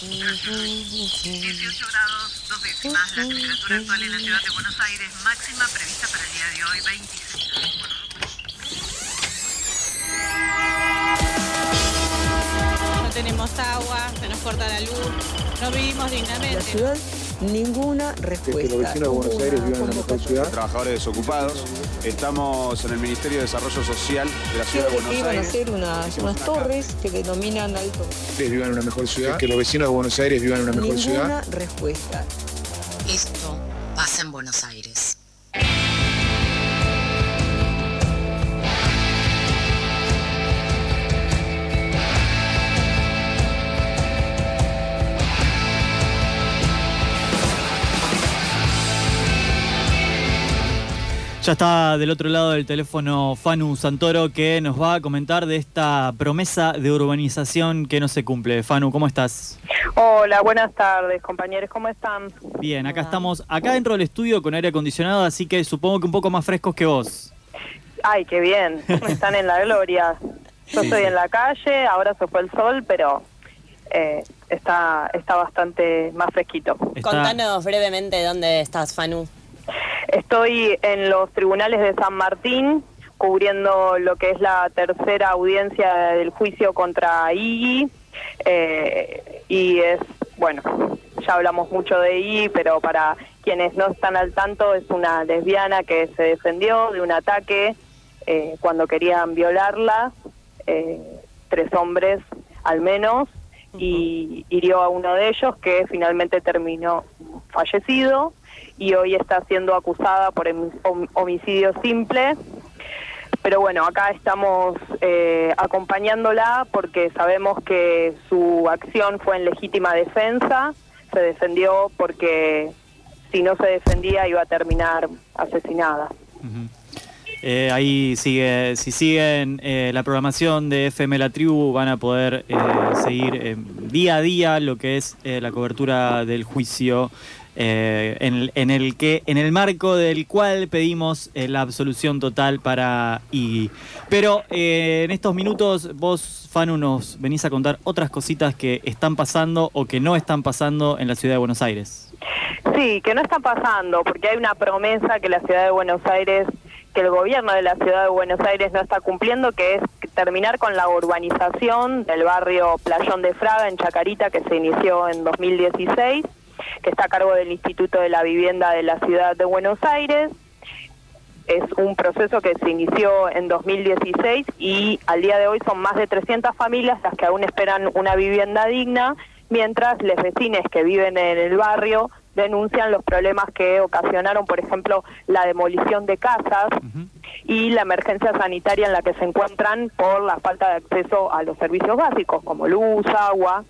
18 grados, dos décimas. La temperatura actual en la ciudad de Buenos Aires, máxima prevista para el día de hoy, 26 No tenemos agua, se nos corta la luz, no vivimos dignamente. Ninguna respuesta. que los vecinos de Buenos Aires vivan en una mejor ciudad. trabajadores desocupados. Estamos en el Ministerio de Desarrollo Social de la Ciudad de que Buenos iban a Aires. hacer unas, unas torres que denominan alto. Ustedes vivan en una mejor ciudad. Que los vecinos de Buenos Aires vivan en una mejor ciudad. Ninguna respuesta. Esto pasa en Buenos Aires. Ya está del otro lado del teléfono Fanu Santoro que nos va a comentar de esta promesa de urbanización que no se cumple. Fanu, ¿cómo estás? Hola, buenas tardes, compañeros, ¿cómo están? Bien, acá estamos, acá dentro del estudio con aire acondicionado, así que supongo que un poco más frescos que vos. Ay, qué bien, están en la gloria. Yo Sí, estoy en la calle, ahora se fue el sol, pero eh, está, está bastante más fresquito. Está- Contanos brevemente dónde estás, Fanu. Estoy en los tribunales de San Martín, cubriendo lo que es la tercera audiencia del juicio contra Iggy. eh, y es, bueno, ya hablamos mucho de Iggy, pero para quienes no están al tanto, es una lesbiana que se defendió de un ataque eh, cuando querían violarla, eh, tres hombres al menos, y hirió a uno de ellos que finalmente terminó fallecido y hoy está siendo acusada por hom- hom- homicidio simple. Pero bueno, acá estamos eh, acompañándola porque sabemos que su acción fue en legítima defensa, se defendió porque si no se defendía iba a terminar asesinada. Eh, ahí sigue, si siguen eh, la programación de FM La Tribu van a poder seguir día a día lo que es la cobertura del juicio eh, en, en el que en el marco del cual pedimos eh, la absolución total para Iggy. Pero eh, en estos minutos vos, Fanu, nos venís a contar otras cositas que están pasando o que no están pasando en la ciudad de Buenos Aires. Sí, que no está pasando, porque hay una promesa que la ciudad de Buenos Aires, que el gobierno de la ciudad de Buenos Aires no está cumpliendo, que es terminar con la urbanización del barrio Playón de Fraga en Chacarita, que se inició en 2016, que está a cargo del Instituto de la Vivienda de la ciudad de Buenos Aires. Es un proceso que se inició en 2016 y al día de hoy son más de 300 familias las que aún esperan una vivienda digna, mientras los vecinos que viven en el barrio denuncian los problemas que ocasionaron, por ejemplo, la demolición de casas y la emergencia sanitaria en la que se encuentran por la falta de acceso a los servicios básicos como luz, agua.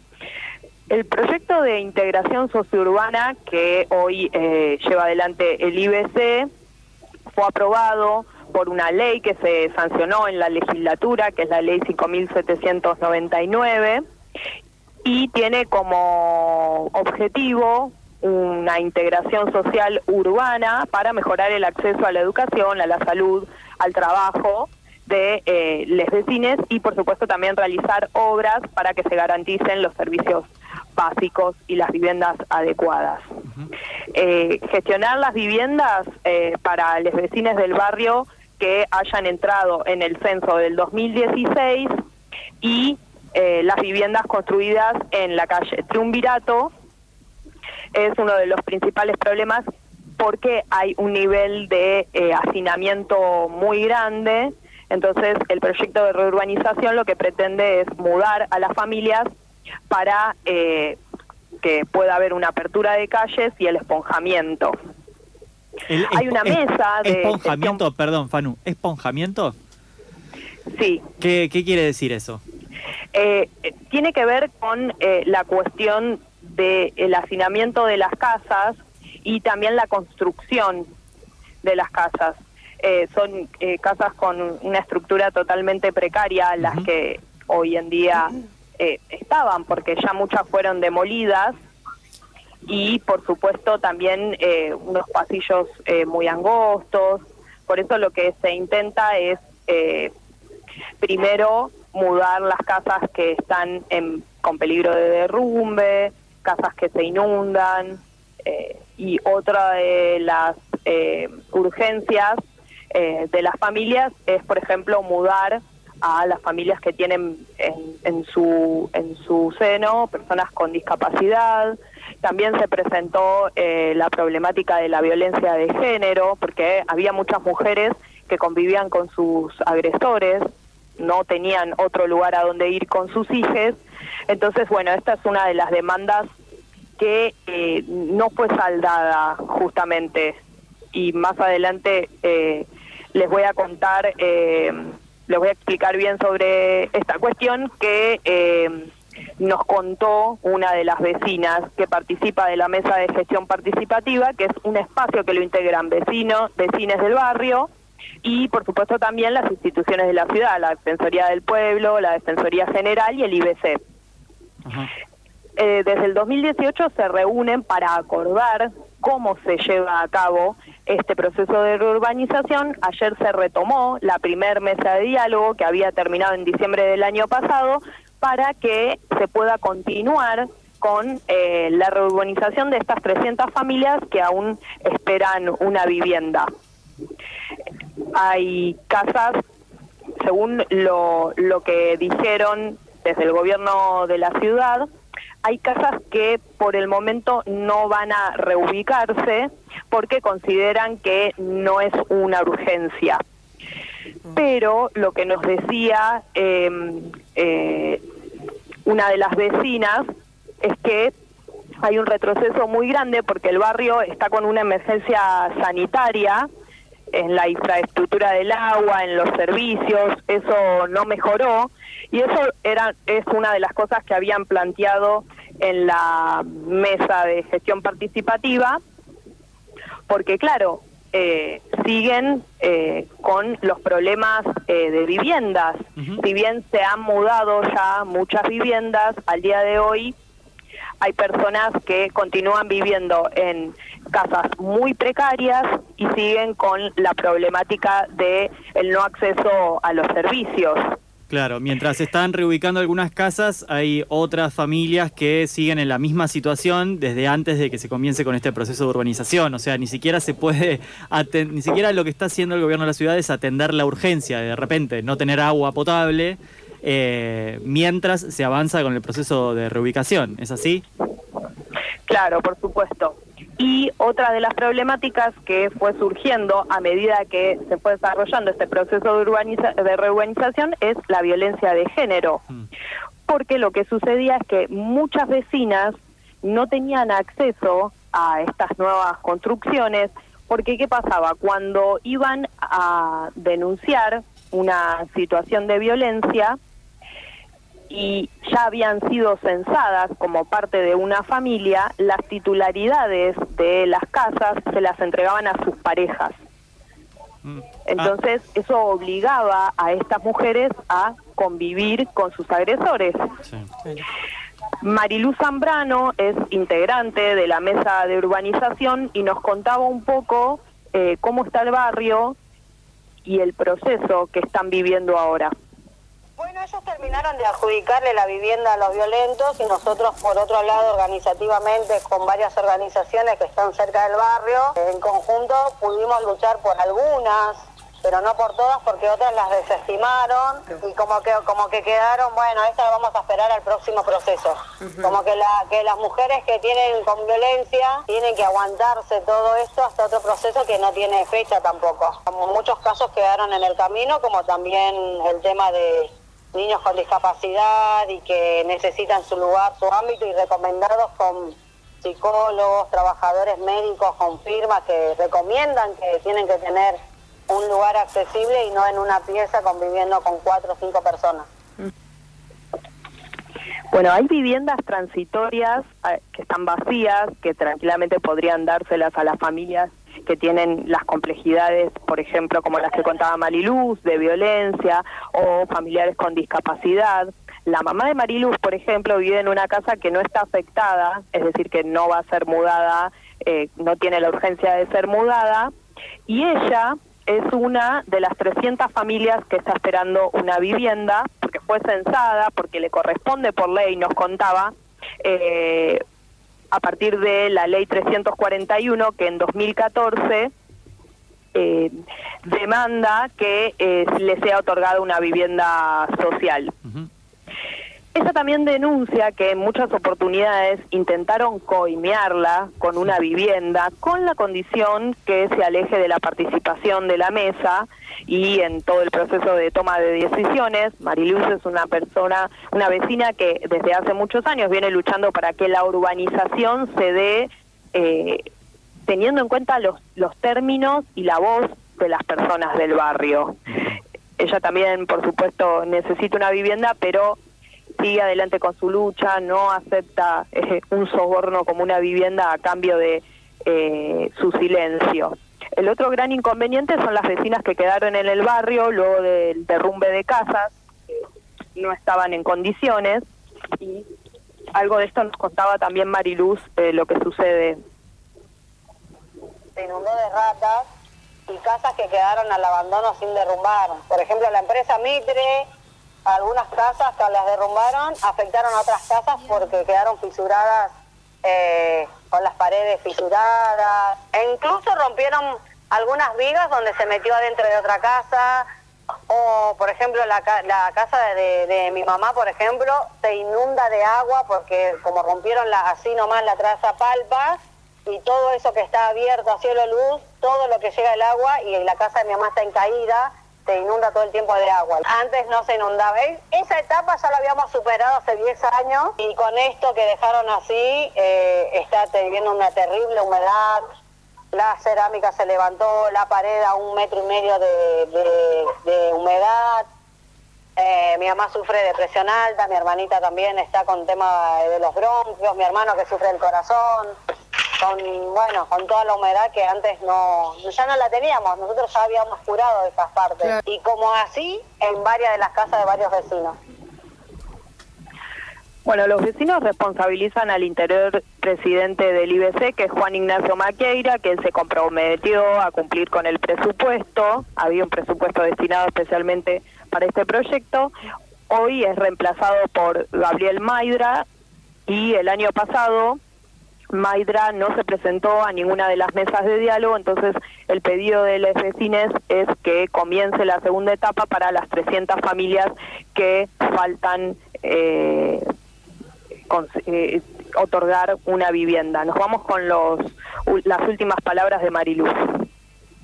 El proyecto de integración sociourbana que hoy eh, lleva adelante el IBC fue aprobado por una ley que se sancionó en la legislatura, que es la ley 5799, y tiene como objetivo una integración social urbana para mejorar el acceso a la educación, a la salud, al trabajo de eh, los vecinos y por supuesto también realizar obras para que se garanticen los servicios básicos y las viviendas adecuadas. Eh, gestionar las viviendas eh, para los vecinos del barrio que hayan entrado en el censo del 2016 y eh, las viviendas construidas en la calle Triunvirato es uno de los principales problemas porque hay un nivel de eh, hacinamiento muy grande. Entonces, el proyecto de reurbanización lo que pretende es mudar a las familias para eh, que pueda haber una apertura de calles y el esponjamiento. El Hay una es- mesa de Esponjamiento, perdón, Fanu. ¿Esponjamiento? Sí, ¿Qué, qué quiere decir eso? Eh, eh, tiene que ver con eh, la cuestión del hacinamiento de las casas y también la construcción de las casas. Eh, son eh, casas con una estructura totalmente precaria, las que hoy en día eh, estaban, porque ya muchas fueron demolidas y por supuesto también eh, unos pasillos eh, muy angostos. Por eso lo que se intenta es eh, primero mudar las casas que están en con peligro de derrumbe, casas que se inundan eh, y otra de las eh, urgencias de las familias es, por ejemplo, mudar a las familias que tienen en, en, su, en su seno personas con discapacidad. También se presentó eh, la problemática de la violencia de género, porque había muchas mujeres que convivían con sus agresores, no tenían otro lugar a donde ir con sus hijos. Entonces, bueno, esta es una de las demandas que eh, no fue saldada justamente y más adelante eh, les voy a contar, eh, les voy a explicar bien sobre esta cuestión que eh, nos contó una de las vecinas que participa de la mesa de gestión participativa, que es un espacio que lo integran vecinos, vecinos del barrio y por supuesto también las instituciones de la ciudad, la Defensoría del Pueblo, la Defensoría General y el IBC. Eh, desde el 2018 se reúnen para acordar cómo se lleva a cabo este proceso de reurbanización. Ayer se retomó la primer mesa de diálogo que había terminado en diciembre del año pasado para que se pueda continuar con eh, la reurbanización de estas 300 familias que aún esperan una vivienda. Hay casas, según lo, lo que dijeron desde el gobierno de la ciudad, hay casas que por el momento no van a reubicarse porque consideran que no es una urgencia. Pero lo que nos decía eh, eh, una de las vecinas es que hay un retroceso muy grande porque el barrio está con una emergencia sanitaria en la infraestructura del agua, en los servicios, eso no mejoró y eso era es una de las cosas que habían planteado en la mesa de gestión participativa, porque claro, eh, siguen eh, con los problemas eh, de viviendas. Si bien se han mudado ya muchas viviendas, al día de hoy hay personas que continúan viviendo en casas muy precarias y siguen con la problemática de el no acceso a los servicios. Claro, mientras se están reubicando algunas casas, hay otras familias que siguen en la misma situación desde antes de que se comience con este proceso de urbanización. O sea, ni siquiera se puede, ni siquiera lo que está haciendo el gobierno de la ciudad es atender la urgencia de, de repente no tener agua potable eh, mientras se avanza con el proceso de reubicación. ¿Es así? Claro, por supuesto. Y otra de las problemáticas que fue surgiendo a medida que se fue desarrollando este proceso de, urbaniza de reurbanización es la violencia de género. Porque lo que sucedía es que muchas vecinas no tenían acceso a estas nuevas construcciones, porque ¿qué pasaba? Cuando iban a denunciar una situación de violencia, y ya habían sido censadas como parte de una familia, las titularidades de las casas se las entregaban a sus parejas. Mm. Entonces, eso obligaba a estas mujeres a convivir con sus agresores. Mariluz Zambrano es integrante de la mesa de urbanización y nos contaba un poco eh, cómo está el barrio y el proceso que están viviendo ahora. Bueno, ellos terminaron de adjudicarle la vivienda a los violentos y nosotros, por otro lado, organizativamente, con varias organizaciones que están cerca del barrio, en conjunto pudimos luchar por algunas, pero no por todas porque otras las desestimaron y como que como que quedaron, bueno, esta vamos a esperar al próximo proceso. Como que, la, que las mujeres que tienen con violencia tienen que aguantarse todo esto hasta otro proceso que no tiene fecha tampoco. Como muchos casos quedaron en el camino, como también el tema de niños con discapacidad y que necesitan su lugar, su ámbito y recomendados con psicólogos, trabajadores médicos con firmas que recomiendan que tienen que tener un lugar accesible y no en una pieza conviviendo con cuatro o cinco personas. Bueno, hay viviendas transitorias eh, que están vacías, que tranquilamente podrían dárselas a las familias que tienen las complejidades, por ejemplo, como las que contaba Mariluz, de violencia o familiares con discapacidad. La mamá de Mariluz, por ejemplo, vive en una casa que no está afectada, es decir, que no va a ser mudada, eh, no tiene la urgencia de ser mudada, y ella es una de las 300 familias que está esperando una vivienda, porque fue censada, porque le corresponde por ley, nos contaba, eh, a partir de la ley 341 que en 2014 eh, demanda que eh, le sea otorgada una vivienda social. Ella también denuncia que en muchas oportunidades intentaron coimearla con una vivienda con la condición que se aleje de la participación de la mesa y en todo el proceso de toma de decisiones. Mariluz es una persona, una vecina que desde hace muchos años viene luchando para que la urbanización se dé eh, teniendo en cuenta los, los términos y la voz de las personas del barrio. Ella también, por supuesto, necesita una vivienda, pero sigue adelante con su lucha, no acepta eh, un soborno como una vivienda a cambio de eh, su silencio. El otro gran inconveniente son las vecinas que quedaron en el barrio luego del derrumbe de casas, que no estaban en condiciones, y algo de esto nos contaba también Mariluz, eh, lo que sucede. Se inundó de ratas y casas que quedaron al abandono sin derrumbar. Por ejemplo, la empresa Mitre algunas casas que las derrumbaron afectaron a otras casas porque quedaron fisuradas eh, con las paredes fisuradas. E incluso rompieron algunas vigas donde se metió adentro de otra casa. O por ejemplo la, casa de, de, mi mamá por ejemplo se inunda de agua porque como rompieron la, así nomás la traza palpa y todo eso que está abierto a cielo luz todo lo que llega el agua y la casa de mi mamá está en caída se inunda todo el tiempo de agua. Antes no se inundaba. Esa etapa ya la habíamos superado hace 10 años y con esto que dejaron así eh, está teniendo una terrible humedad. La cerámica se levantó, la pared a un metro y medio de, humedad. Eh, mi mamá sufre de presión alta, mi hermanita también está con tema de los bronquios, mi hermano que sufre del corazón con bueno con toda la humedad que antes no ya no la teníamos nosotros ya habíamos curado esas partes y como así en varias de las casas de varios vecinos bueno, los vecinos responsabilizan al interior presidente del IBC, que es Juan Ignacio Maqueira, que se comprometió a cumplir con el presupuesto. Había un presupuesto destinado especialmente para este proyecto. Hoy es reemplazado por Gabriel Maidra y el año pasado Maidra no se presentó a ninguna de las mesas de diálogo, entonces el pedido de los vecinos es que comience la segunda etapa para las 300 familias que faltan eh, eh, otorgar una vivienda. Nos vamos con los, las últimas palabras de Mariluz.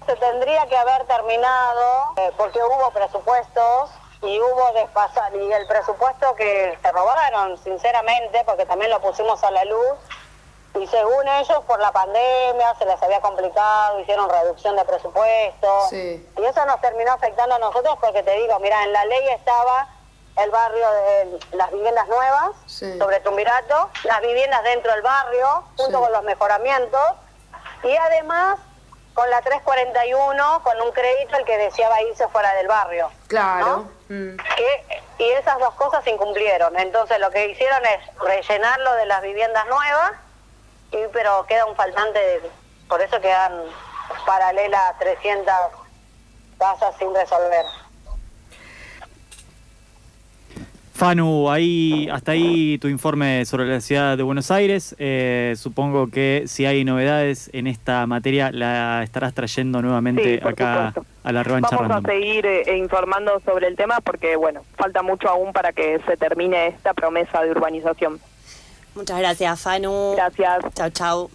Se tendría que haber terminado eh, porque hubo presupuestos y hubo despasar y el presupuesto que se robaron, sinceramente, porque también lo pusimos a la luz, y según ellos por la pandemia se les había complicado, hicieron reducción de presupuesto y eso nos terminó afectando a nosotros porque te digo, mira, en la ley estaba el barrio de las viviendas nuevas sobre Tumbirato, las viviendas dentro del barrio junto con los mejoramientos y además con la 341 con un crédito el que deseaba irse fuera del barrio. Claro. Mm. Que, y esas dos cosas se incumplieron. Entonces lo que hicieron es rellenarlo de las viviendas nuevas y, pero queda un faltante, por eso quedan paralelas 300 casas sin resolver. Fanu, ahí, hasta ahí tu informe sobre la ciudad de Buenos Aires. Eh, supongo que si hay novedades en esta materia la estarás trayendo nuevamente acá a la revancha Vamos a seguir eh, informando sobre el tema porque, bueno, falta mucho aún para que se termine esta promesa de urbanización. Muchas gracias, Fanu. Gracias. Chao, chao.